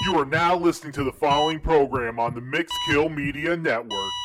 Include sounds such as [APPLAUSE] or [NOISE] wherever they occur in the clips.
You are now listening to the following program on the Mixkill Media Network.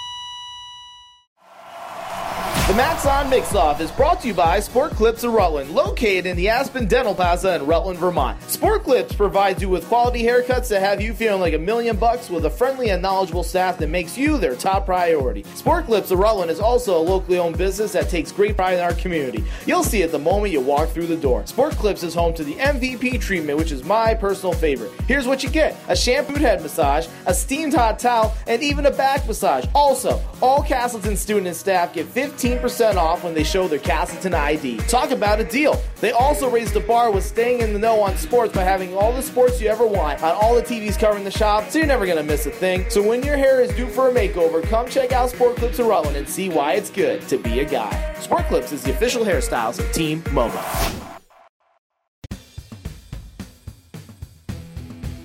The Max on Mix Off is brought to you by Sport Clips of Rutland, located in the Aspen Dental Plaza in Rutland, Vermont. Sport Clips provides you with quality haircuts that have you feeling like a million bucks with a friendly and knowledgeable staff that makes you their top priority. Sport Clips of Rutland is also a locally owned business that takes great pride in our community. You'll see it the moment you walk through the door. Sport Clips is home to the MVP treatment, which is my personal favorite. Here's what you get a shampooed head massage, a steamed hot towel, and even a back massage. Also, all Castleton student and staff get 15 percent off when they show their Castleton ID. Talk about a deal. They also raised the bar with staying in the know on sports by having all the sports you ever want on all the TVs covering the shop, so you're never gonna miss a thing. So when your hair is due for a makeover, come check out Sport Clips of Rutland and see why it's good to be a guy. Sport Clips is the official hairstyles of Team MoMA.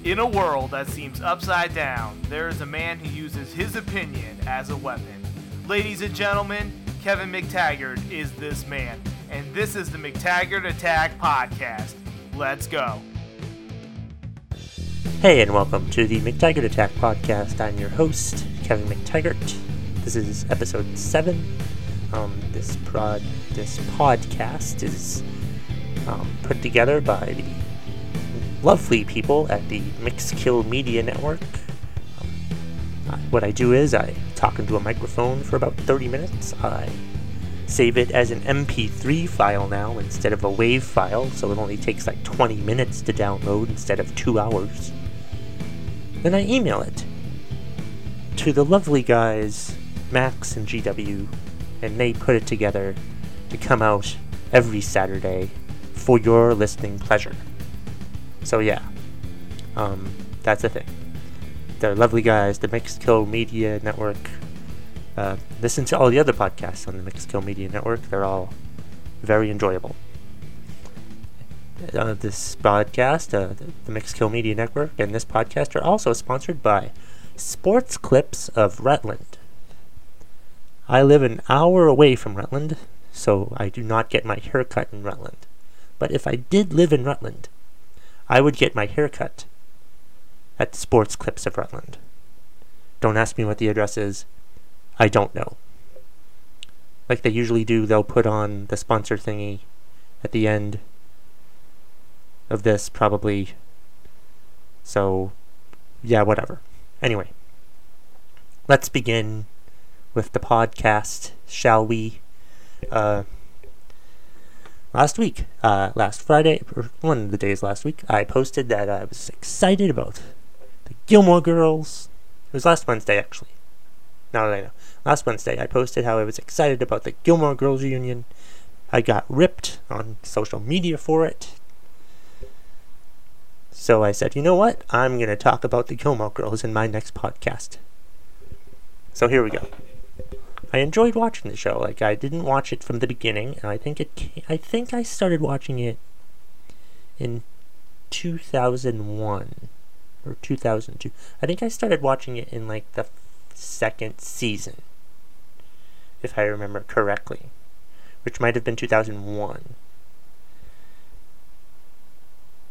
In a world that seems upside down, there is a man who uses his opinion as a weapon. Ladies and gentlemen, Kevin McTaggart is this man, and this is the McTaggart Attack Podcast. Let's go. Hey, and welcome to the McTaggart Attack Podcast. I'm your host, Kevin McTaggart. This is episode seven. Um, this prod, this podcast is um, put together by the lovely people at the Mixkill Media Network. Um, what I do is I talk into a microphone for about 30 minutes. I save it as an MP3 file now instead of a WAV file, so it only takes like 20 minutes to download instead of two hours. Then I email it to the lovely guys, Max and GW, and they put it together to come out every Saturday for your listening pleasure. So yeah, um, that's the thing. They're lovely guys. The Mexico Media Network. Uh, listen to all the other podcasts on the Mexico Media Network. They're all very enjoyable. Uh, this podcast, uh, the Mexico Media Network, and this podcast are also sponsored by Sports Clips of Rutland. I live an hour away from Rutland, so I do not get my hair cut in Rutland. But if I did live in Rutland, I would get my hair cut at Sports Clips of Rutland. Don't ask me what the address is. I don't know. Like they usually do, they'll put on the sponsor thingy at the end of this, probably. So, yeah, whatever. Anyway, let's begin with the podcast, shall we? Uh, last week, uh, last Friday, one of the days last week, I posted that I was excited about the Gilmore Girls. It was last Wednesday, actually. Now that I know. Last Wednesday, I posted how I was excited about the Gilmore Girls reunion. I got ripped on social media for it. So I said, you know what? I'm going to talk about the Gilmore Girls in my next podcast. So here we go. I enjoyed watching the show. Like I didn't watch it from the beginning, and I think it. Came, I think I started watching it in 2001 or 2002. I think I started watching it in like the second season, if I remember correctly, which might have been 2001.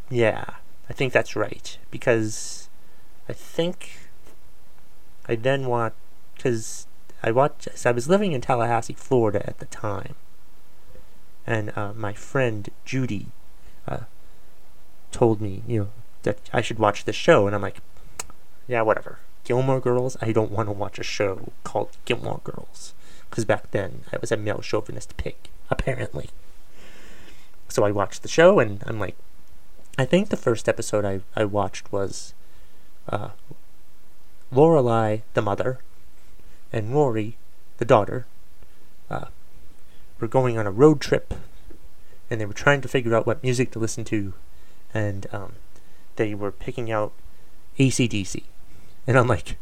Yeah, I think that's right because I think I then watched because I watched. So I was living in Tallahassee, Florida at the time, and uh, my friend Judy uh, told me, you know, that I should watch the show, and I'm like, yeah, whatever. Gilmore Girls. I don't want to watch a show called Gilmore Girls because back then I was a male chauvinist pig, apparently. So I watched the show, and I'm like, I think the first episode I I watched was uh, Lorelai, the mother, and Rory, the daughter, uh, were going on a road trip, and they were trying to figure out what music to listen to, and um, they were picking out ACDC. And I'm like,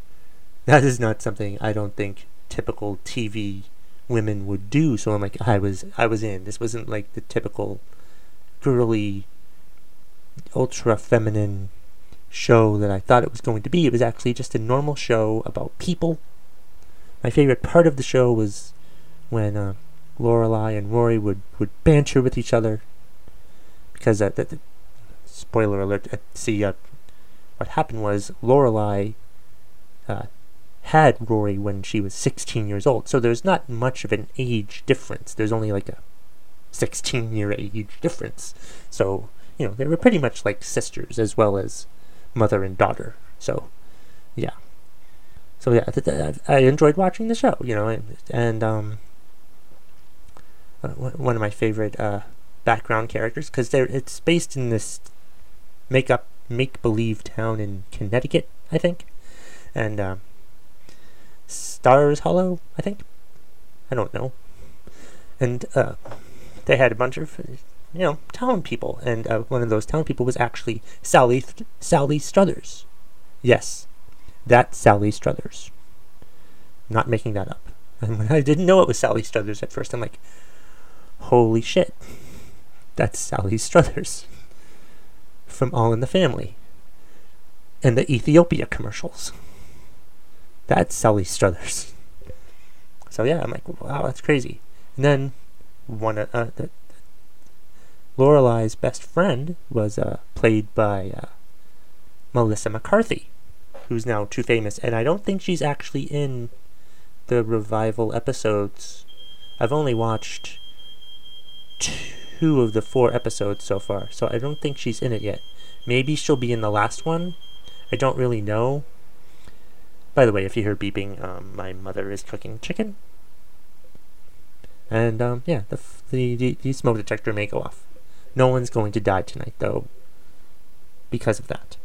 that is not something I don't think typical TV women would do. So I'm like, I was I was in. This wasn't like the typical girly, ultra feminine show that I thought it was going to be. It was actually just a normal show about people my favorite part of the show was when uh, Lorelai and Rory would, would banter with each other because the, the, spoiler alert. Uh, see, uh, what happened was Lorelai uh, had Rory when she was 16 years old, so there's not much of an age difference. There's only like a 16 year age difference. So, you know, they were pretty much like sisters as well as mother and daughter. So, yeah. So yeah, th- th- I enjoyed watching the show, you know, and, and um, uh, one of my favorite uh, background characters because it's based in this make up make believe town in Connecticut, I think, and uh, Stars Hollow, I think. I don't know, and uh, they had a bunch of you know town people, and uh, one of those town people was actually Sally Th- Sally Struthers. Yes, that Sally Struthers. Not making that up. And [LAUGHS] I didn't know it was Sally Struthers at first, I'm like, holy shit, that's Sally Struthers from All in the Family and the Ethiopia commercials. That's Sally Struthers. So yeah, I'm like, wow, that's crazy. And then one uh, uh the, best friend was uh, played by uh, Melissa McCarthy, who's now too famous, and I don't think she's actually in the revival episodes. I've only watched two of the four episodes so far, so I don't think she's in it yet. Maybe she'll be in the last one. I don't really know. By the way, if you hear beeping, um, my mother is cooking chicken. And um, yeah, the, the, the the smoke detector may go off. No one's going to die tonight, though, because of that.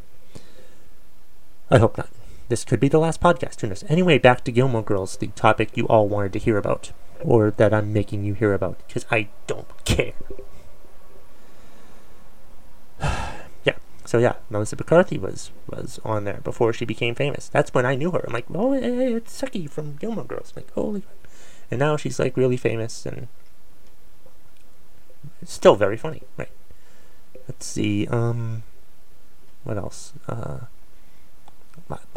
I hope not. This could be the last podcast. Who knows? Anyway, back to Gilmore Girls, the topic you all wanted to hear about, or that I'm making you hear about, because I don't [LAUGHS] care. [SIGHS] yeah. So yeah, Melissa McCarthy was was on there before she became famous. That's when I knew her. I'm like, oh, hey, it's Sookie from Gilmore Girls. I'm like, holy. And now she's like really famous and still very funny, right? Let's see. Um, what else? Uh,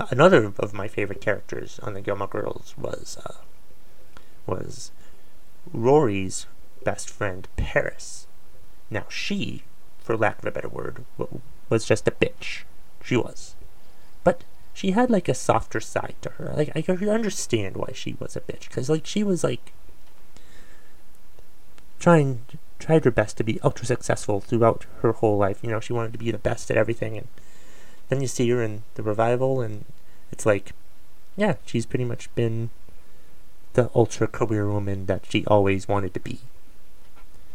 another of my favorite characters on the Gilmore Girls was uh, was Rory's best friend Paris. Now she, for lack of a better word, was just a bitch. She was, but she had like a softer side to her. Like I could understand why she was a bitch because like she was like trying tried her best to be ultra successful throughout her whole life. You know, she wanted to be the best at everything and then you see her in the revival, and it's like, yeah, she's pretty much been the ultra career woman that she always wanted to be.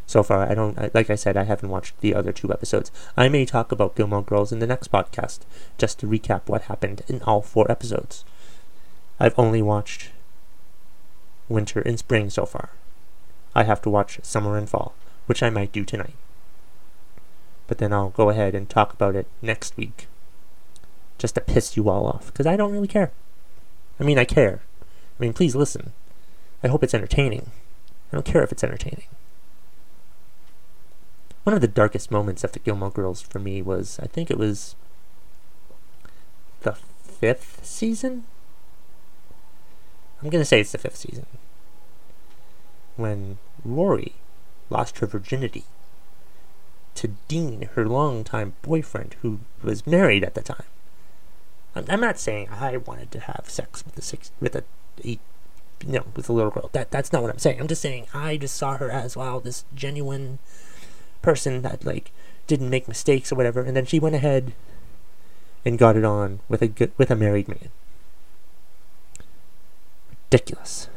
So far, I don't, like I said, I haven't watched the other two episodes. I may talk about Gilmore Girls in the next podcast, just to recap what happened in all four episodes. I've only watched winter and spring so far. I have to watch summer and fall, which I might do tonight. But then I'll go ahead and talk about it next week just to piss you all off because I don't really care. I mean, I care. I mean, please listen. I hope it's entertaining. I don't care if it's entertaining. One of the darkest moments of the Gilmore Girls for me was, I think it was the fifth season? I'm going to say it's the fifth season. When Rory lost her virginity to Dean, her longtime boyfriend, who was married at the time. I'm, I'm not saying I wanted to have sex with a six with a eight, you know, with a little girl. That that's not what I'm saying. I'm just saying I just saw her as wow, this genuine person that like didn't make mistakes or whatever, and then she went ahead and got it on with a good, with a married man. Ridiculous.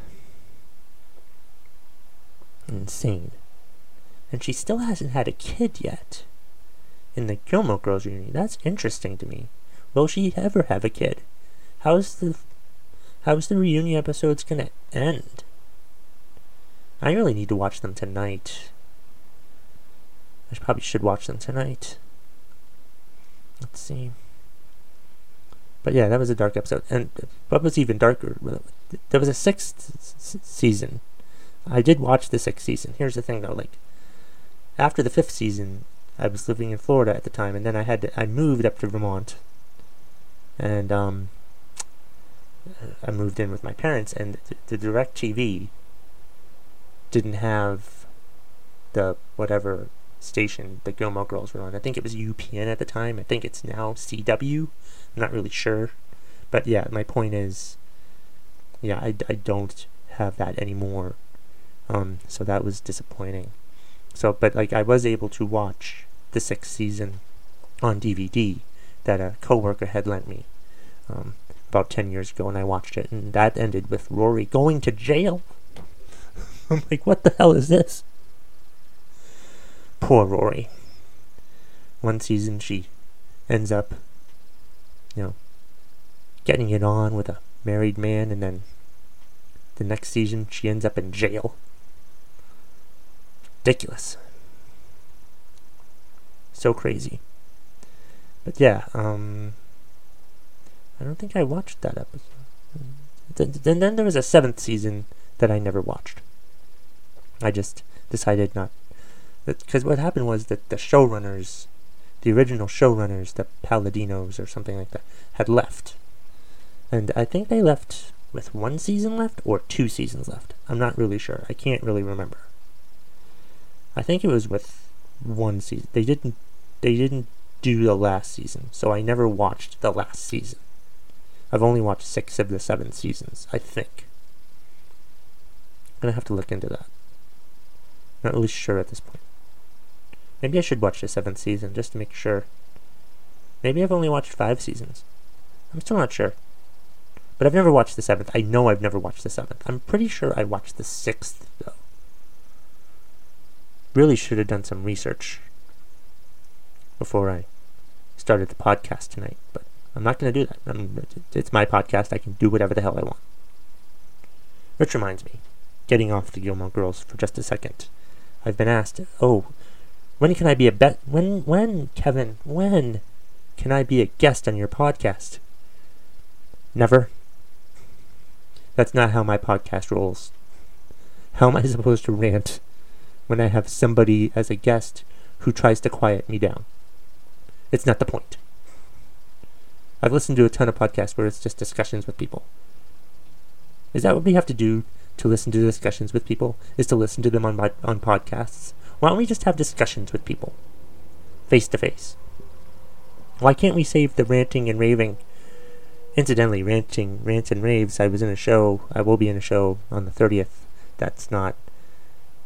Insane. And she still hasn't had a kid yet. In the Gilmore Girls reunion. That's interesting to me. Will she ever have a kid? How's the how's the reunion episodes gonna end? I really need to watch them tonight. I probably should watch them tonight. Let's see. But yeah, that was a dark episode. And what was even darker? There was a sixth season. I did watch the sixth season. Here's the thing though, like after the fifth season, I was living in Florida at the time, and then I had to, I moved up to Vermont and um, I moved in with my parents, and the, the DirecTV didn't have the whatever station the Gilmore Girls were on. I think it was UPN at the time. I think it's now CW. I'm not really sure. But yeah, my point is, yeah, I, I don't have that anymore. Um, so that was disappointing. So, but like I was able to watch the sixth season on DVD that a coworker had lent me um, about ten years ago, and I watched it, and that ended with Rory going to jail. [LAUGHS] I'm like, what the hell is this? Poor Rory. One season she ends up, you know, getting it on with a married man, and then the next season she ends up in jail. Ridiculous. So crazy. But yeah, um, I don't think I watched that episode. Then, then there was a seventh season that I never watched. I just decided not. Because what happened was that the showrunners, the original showrunners, the Palladinos or something like that, had left. And I think they left with one season left or two seasons left. I'm not really sure. I can't really remember. I think it was with one season. They didn't they didn't do the last season, so I never watched the last season. I've only watched six of the seven seasons, I think. I'm gonna have to look into that. Not really sure at this point. Maybe I should watch the seventh season just to make sure. Maybe I've only watched five seasons. I'm still not sure. But I've never watched the seventh. I know I've never watched the seventh. I'm pretty sure I watched the sixth, though. Really should have done some research before I started the podcast tonight, but I'm not going to do that. I'm, it's my podcast. I can do whatever the hell I want. Which reminds me, getting off the Gilmore Girls for just a second. I've been asked, oh, when can I be a bet? When, when, Kevin, when can I be a guest on your podcast? Never. That's not how my podcast rolls. How am I [LAUGHS] supposed to rant when I have somebody as a guest who tries to quiet me down? It's not the point. I've listened to a ton of podcasts where it's just discussions with people. Is that what we have to do to listen to discussions with people? Is to listen to them on on podcasts? Why don't we just have discussions with people, face to face? Why can't we save the ranting and raving? Incidentally, ranting, rants and raves. I was in a show. I will be in a show on the thirtieth. That's not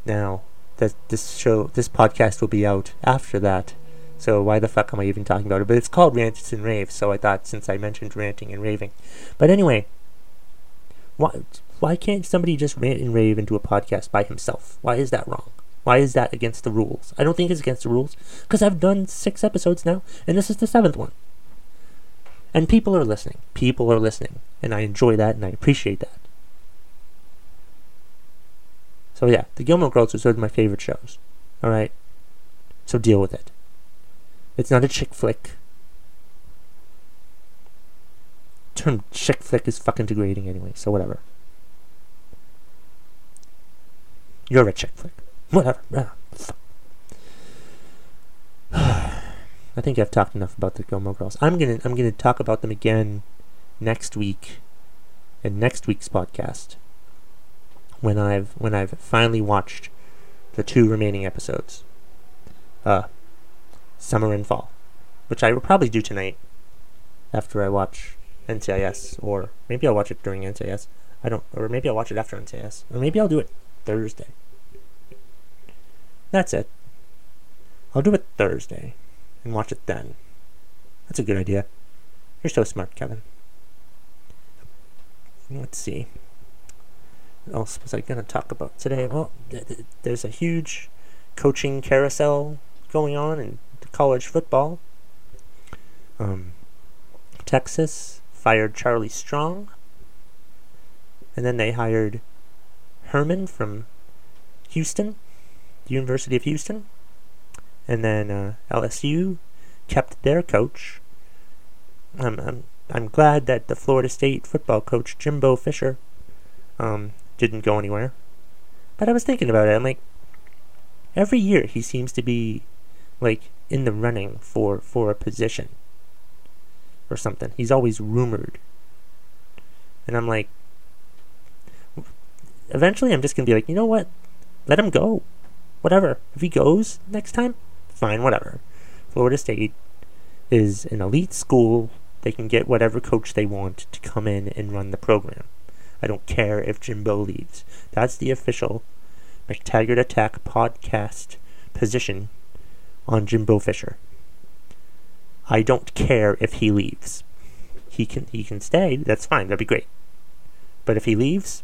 now. That this show, this podcast will be out after that. So why the fuck am I even talking about it? But it's called Rants and Raves, so I thought since I mentioned ranting and raving. But anyway, why why can't somebody just rant and rave into a podcast by himself? Why is that wrong? Why is that against the rules? I don't think it's against the rules because I've done six episodes now, and this is the seventh one. And people are listening. People are listening, and I enjoy that, and I appreciate that. So yeah, the Gilmore Girls are sort of my favorite shows. All right, so deal with it. It's not a chick flick. Term chick flick is fucking degrading anyway, so whatever. You're a chick flick. Whatever. [SIGHS] I think I've talked enough about the Gilmore Girls. I'm gonna I'm gonna talk about them again next week in next week's podcast when I've when I've finally watched the two remaining episodes. Uh summer and fall, which I will probably do tonight after I watch NCIS, or maybe I'll watch it during NCIS. I don't, or maybe I'll watch it after NCIS, or maybe I'll do it Thursday. That's it. I'll do it Thursday and watch it then. That's a good idea. You're so smart, Kevin. Let's see. What else was I going to talk about today? Well, th- th- there's a huge coaching carousel going on in college football. Um, Texas fired Charlie Strong, and then they hired Herman from Houston, the University of Houston, and then uh, LSU kept their coach. I'm, I'm I'm glad that the Florida State football coach Jimbo Fisher um, didn't go anywhere. But I was thinking about it. I'm like, every year he seems to be like in the running for for a position or something. He's always rumored. And I'm like eventually I'm just going to be like, "You know what? Let him go. Whatever. If he goes next time, fine, whatever. Florida State is an elite school. They can get whatever coach they want to come in and run the program. I don't care if Jimbo leaves. That's the official McTaggart Attack podcast position on Jimbo Fisher. I don't care if he leaves. He can he can stay. That's fine. That'd be great. But if he leaves,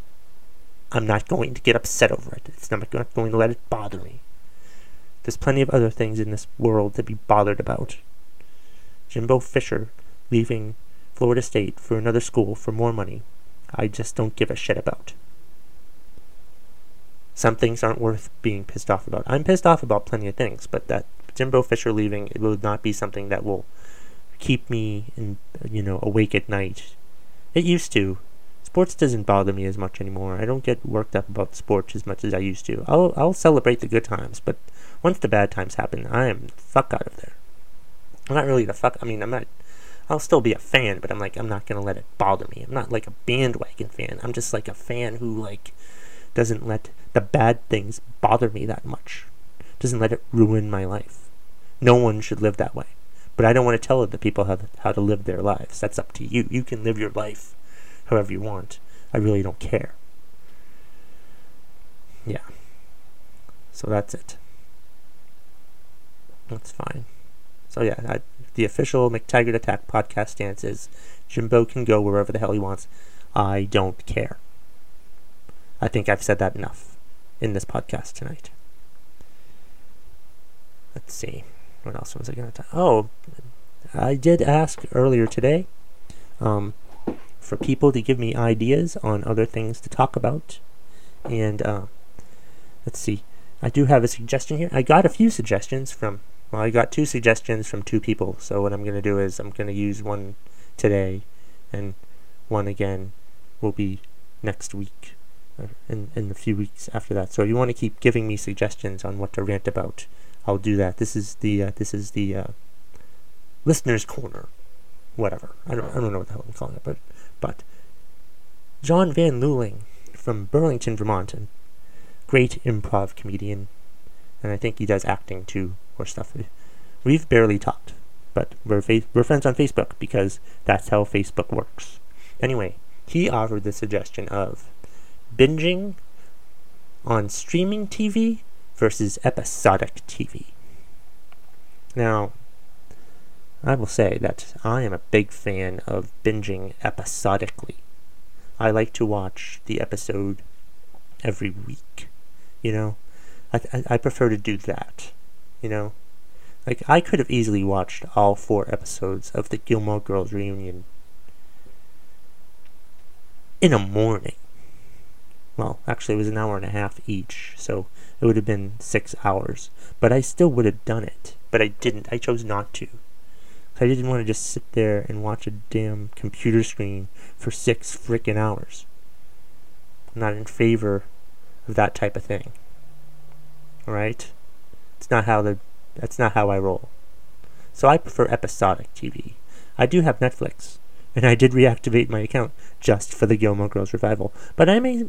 I'm not going to get upset over it. It's not, going to let it bother me. There's plenty of other things in this world to be bothered about. Jimbo Fisher leaving Florida State for another school for more money. I just don't give a shit about. Some things aren't worth being pissed off about. I'm pissed off about plenty of things, but that Jimbo Fisher leaving it will not be something that will keep me in, you know awake at night. It used to. Sports doesn't bother me as much anymore. I don't get worked up about sports as much as I used to. I'll I'll celebrate the good times, but once the bad times happen, I am fuck out of there. I'm not really the fuck. I mean, I'm not. I'll still be a fan, but I'm like, I'm not gonna let it bother me. I'm not like a bandwagon fan. I'm just like a fan who like doesn't let the bad things bother me that much. Doesn't let it ruin my life. No one should live that way. But I don't want to tell other people how to, how to live their lives. That's up to you. You can live your life however you want. I really don't care. Yeah. So that's it. That's fine. So yeah, I, the official McTaggart Attack podcast stance is Jimbo can go wherever the hell he wants. I don't care. I think I've said that enough in this podcast tonight. Let's see. What else was I going to talk? Oh, I did ask earlier today um, for people to give me ideas on other things to talk about. And uh, let's see. I do have a suggestion here. I got a few suggestions from, well, I got two suggestions from two people. So what I'm going to do is I'm going to use one today and one again will be next week uh, in, in the few weeks after that. So if you want to keep giving me suggestions on what to rant about, I'll do that. This is the uh, this is the uh, listeners' corner, whatever. I don't I don't know what the hell I'm calling it, but but John Van Luling from Burlington, Vermont, and great improv comedian, and I think he does acting too or stuff. We've barely talked, but we're fa- we're friends on Facebook because that's how Facebook works. Anyway, he offered the suggestion of binging on streaming TV versus episodic TV. Now, I will say that I am a big fan of binging episodically. I like to watch the episode every week. You know, I, I, I prefer to do that. You know, like I could have easily watched all four episodes of the Gilmore Girls reunion in a morning. Well, actually, it was an hour and a half each, so it would have been six hours. But I still would have done it. But I didn't. I chose not to. I didn't want to just sit there and watch a damn computer screen for six freaking hours. I'm not in favor of that type of thing. Alright? It's not how the that's not how I roll. So I prefer episodic TV. I do have Netflix, and I did reactivate my account just for the Gilmore Girls revival. But I may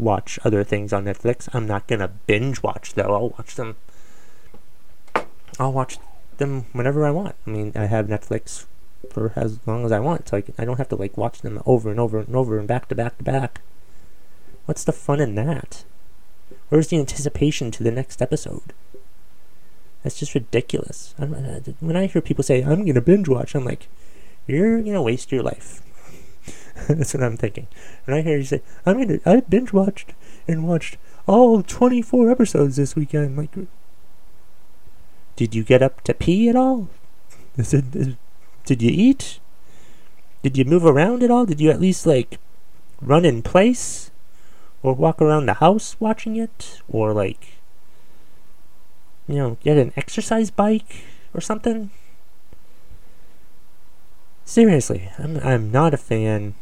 watch other things on Netflix. I'm not gonna binge watch though. I'll watch them. I'll watch them whenever I want. I mean, I have Netflix for as long as I want, so I, can, I don't have to like watch them over and over and over and back to back to back. What's the fun in that? Where's the anticipation to the next episode? That's just ridiculous. I'm, uh, when I hear people say, I'm going to binge watch, I'm like, you're going to waste your life. [LAUGHS] That's what I'm thinking. And I hear you say, I'm gonna, I binge watched and watched all 24 episodes this weekend. Like, did you get up to pee at all? [LAUGHS] Is it, is, did you eat? Did you move around at all? Did you at least like run in place or walk around the house watching it or like you know, get an exercise bike or something? Seriously, I'm I'm not a fan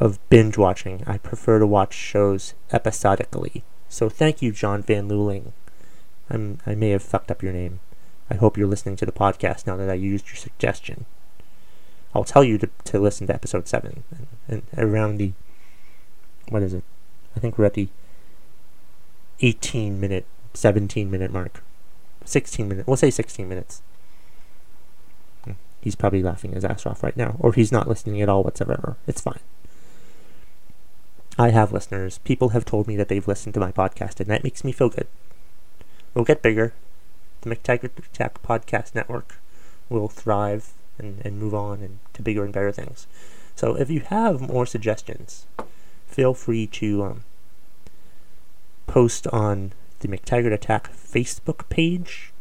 of binge watching. I prefer to watch shows episodically. So thank you, John Van Luling. I'm, I may have fucked up your name. I hope you're listening to the podcast now that I used your suggestion. I'll tell you to, to listen to episode 7 and, and around the. What is it? I think we're at the 18 minute, 17 minute mark. 16 minutes. We'll say 16 minutes. He's probably laughing his ass off right now, or he's not listening at all whatsoever. It's fine. I have listeners. People have told me that they've listened to my podcast, and that makes me feel good. We'll get bigger. The McTaggart Attack Podcast Network will thrive and, and move on and to bigger and better things. So if you have more suggestions, feel free to um, post on the McTaggart Attack Facebook page,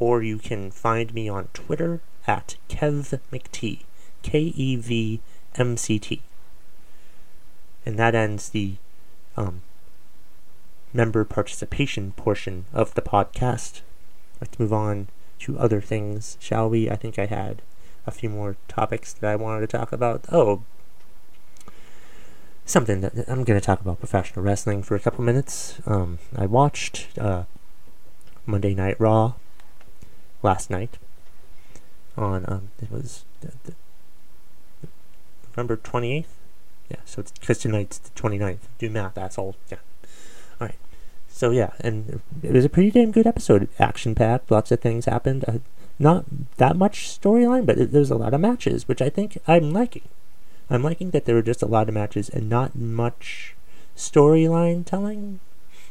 or you can find me on Twitter at KevMcT, K E V M C T. And that ends the um, member participation portion of the podcast. Let's move on to other things, shall we? I think I had a few more topics that I wanted to talk about. Oh, something that I'm going to talk about professional wrestling for a couple minutes. Um, I watched uh, Monday Night Raw last night on um, it was the, the November 28th. Yeah, so it's because tonight's the 29th. Do math, asshole. Yeah. All right. So yeah, and it was a pretty damn good episode. Action packed, lots of things happened. Uh, not that much storyline, but it, there's a lot of matches, which I think I'm liking. I'm liking that there were just a lot of matches and not much storyline telling.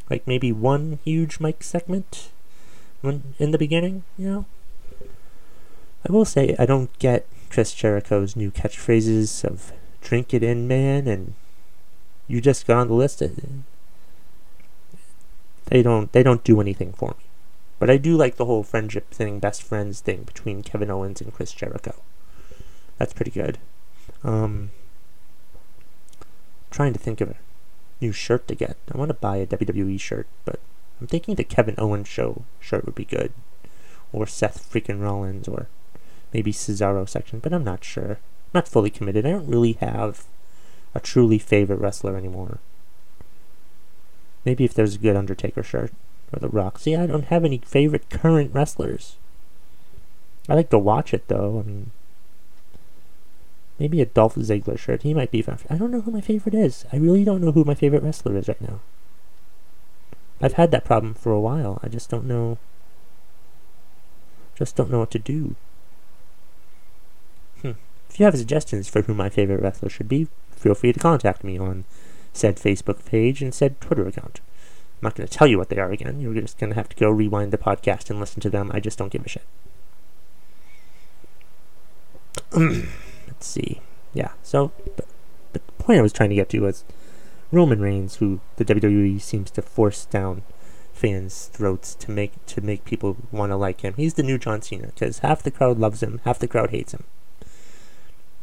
Like maybe one huge mic segment when in the beginning, you know. I will say I don't get Chris Jericho's new catchphrases of "drink it in, man" and "you just got on the list." They don't they don't do anything for me. But I do like the whole friendship thing, best friends thing between Kevin Owens and Chris Jericho. That's pretty good. Um, trying to think of a new shirt to get. I want to buy a WWE shirt, but I'm thinking the Kevin Owens show shirt would be good, or Seth freaking Rollins, or maybe Cesaro section. But I'm not sure. I'm not fully committed. I don't really have a truly favorite wrestler anymore. Maybe if there's a good Undertaker shirt or The Rock. See, I don't have any favorite current wrestlers. I like to watch it though. I mean, maybe a Dolph Ziggler shirt. He might be. I don't know who my favorite is. I really don't know who my favorite wrestler is right now. I've had that problem for a while. I just don't know. Just don't know what to do. If you have suggestions for who my favorite wrestler should be, feel free to contact me on said Facebook page and said Twitter account. I'm not going to tell you what they are again. You're just going to have to go rewind the podcast and listen to them. I just don't give a shit. [CLEARS THROAT] Let's see. Yeah, so, but, but the point I was trying to get to was Roman Reigns, who the WWE seems to force down fans' throats to make to make people want to like him. He's the new John Cena because half the crowd loves him, half the crowd hates him.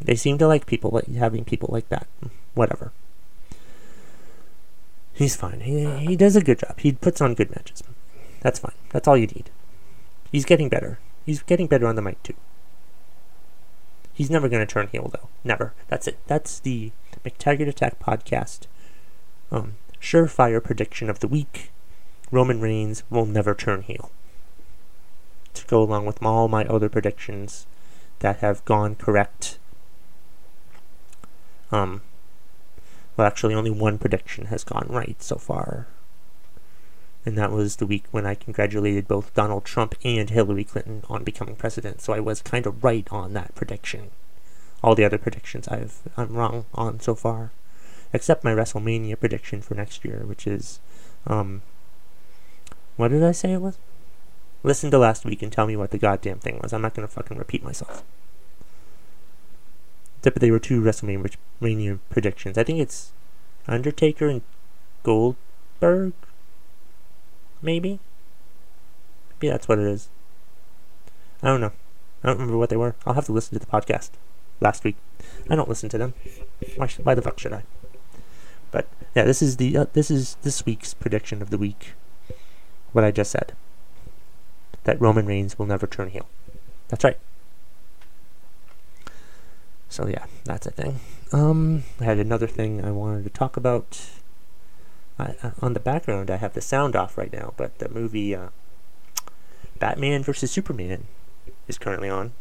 They seem to like people like having people like that. Whatever. He's fine. He, he does a good job. He puts on good matches. That's fine. That's all you need. He's getting better. He's getting better on the mic, too. He's never going to turn heel, though. Never. That's it. That's the McTaggart Attack podcast. Um, surefire prediction of the week Roman Reigns will never turn heel. To go along with all my other predictions that have gone correct. Um, well, actually, only one prediction has gone right so far. And that was the week when I congratulated both Donald Trump and Hillary Clinton on becoming president. So I was kind of right on that prediction. All the other predictions I've I'm wrong on so far, except my WrestleMania prediction for next year, which is, um, what did I say it was? Listen to last week and tell me what the goddamn thing was. I'm not gonna fucking repeat myself. But they were two WrestleMania predictions. I think it's Undertaker and Goldberg. Maybe. Maybe that's what it is. I don't know. I don't remember what they were. I'll have to listen to the podcast last week. I don't listen to them. Why, sh- why the fuck should I? But yeah, this is the uh, this is this week's prediction of the week. What I just said. That Roman Reigns will never turn heel. That's right. So yeah, that's a thing. Um, I had another thing I wanted to talk about. I, uh, on the background, I have the sound off right now, but the movie uh, Batman vs Superman is currently on.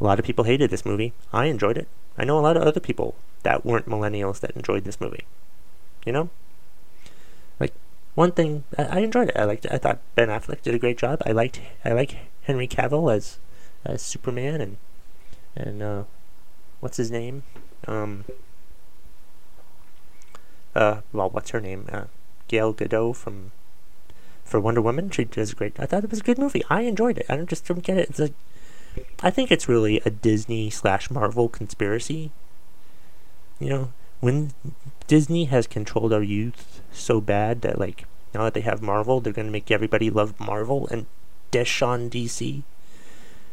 A lot of people hated this movie. I enjoyed it. I know a lot of other people that weren't millennials that enjoyed this movie. You know, like one thing I, I enjoyed it. I liked. I thought Ben Affleck did a great job. I liked. I like Henry Cavill as as Superman and and uh, what's his name? Um. Uh. Well, what's her name? Uh, Gal Gadot from for Wonder Woman. She does great. I thought it was a good movie. I enjoyed it. I don't just don't get it. It's like I think it's really a Disney slash Marvel conspiracy. You know, when Disney has controlled our youth so bad that like now that they have Marvel, they're gonna make everybody love Marvel and dish on DC.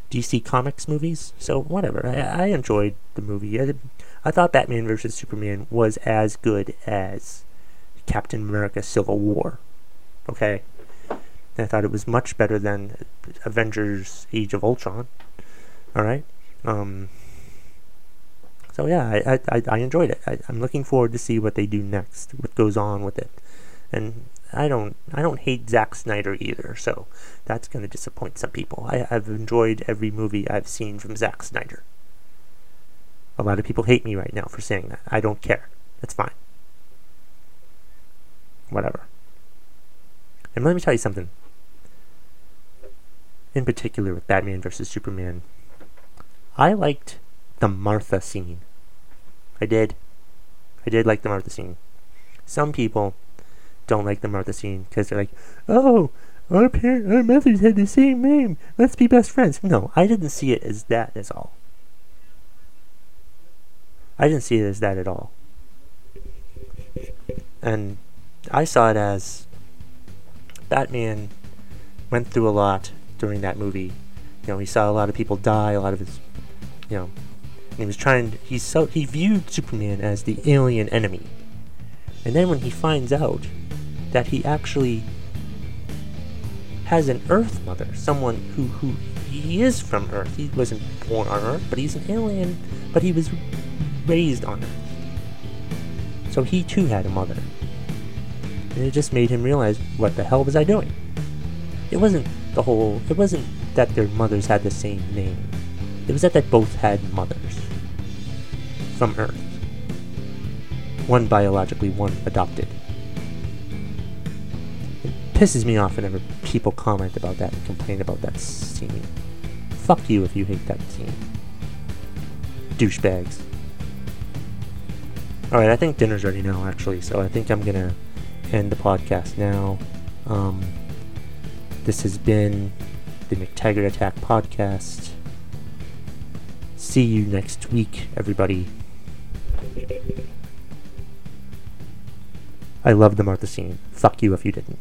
DC Comics movies. So whatever. I, I enjoyed the movie. I, I thought Batman vs Superman was as good as Captain America: Civil War. Okay. I thought it was much better than Avengers: Age of Ultron. All right. Um, so yeah, I, I, I enjoyed it. I, I'm looking forward to see what they do next, what goes on with it, and I don't I don't hate Zack Snyder either. So that's going to disappoint some people. I, I've enjoyed every movie I've seen from Zack Snyder. A lot of people hate me right now for saying that. I don't care. That's fine. Whatever. And let me tell you something. In particular with Batman vs Superman, I liked the Martha scene. I did. I did like the Martha scene. Some people don't like the Martha scene because they're like, oh, our parent, our mothers had the same name. Let's be best friends. No, I didn't see it as that. As all. I didn't see it as that at all. And I saw it as Batman went through a lot during that movie. You know, he saw a lot of people die, a lot of his, you know, he was trying. To, He so he viewed Superman as the alien enemy, and then when he finds out that he actually has an Earth mother, someone who who he is from Earth. He wasn't born on Earth, but he's an alien. But he was raised on Earth, so he too had a mother. And it just made him realize, what the hell was I doing? It wasn't the whole. It wasn't that their mothers had the same name. It was that they both had mothers from Earth. One biologically, one adopted. Pisses me off whenever people comment about that and complain about that scene. Fuck you if you hate that scene. Douchebags. Alright, I think dinner's ready now, actually, so I think I'm gonna end the podcast now. Um, this has been the McTaggart Attack Podcast. See you next week, everybody. I love the Martha scene. Fuck you if you didn't.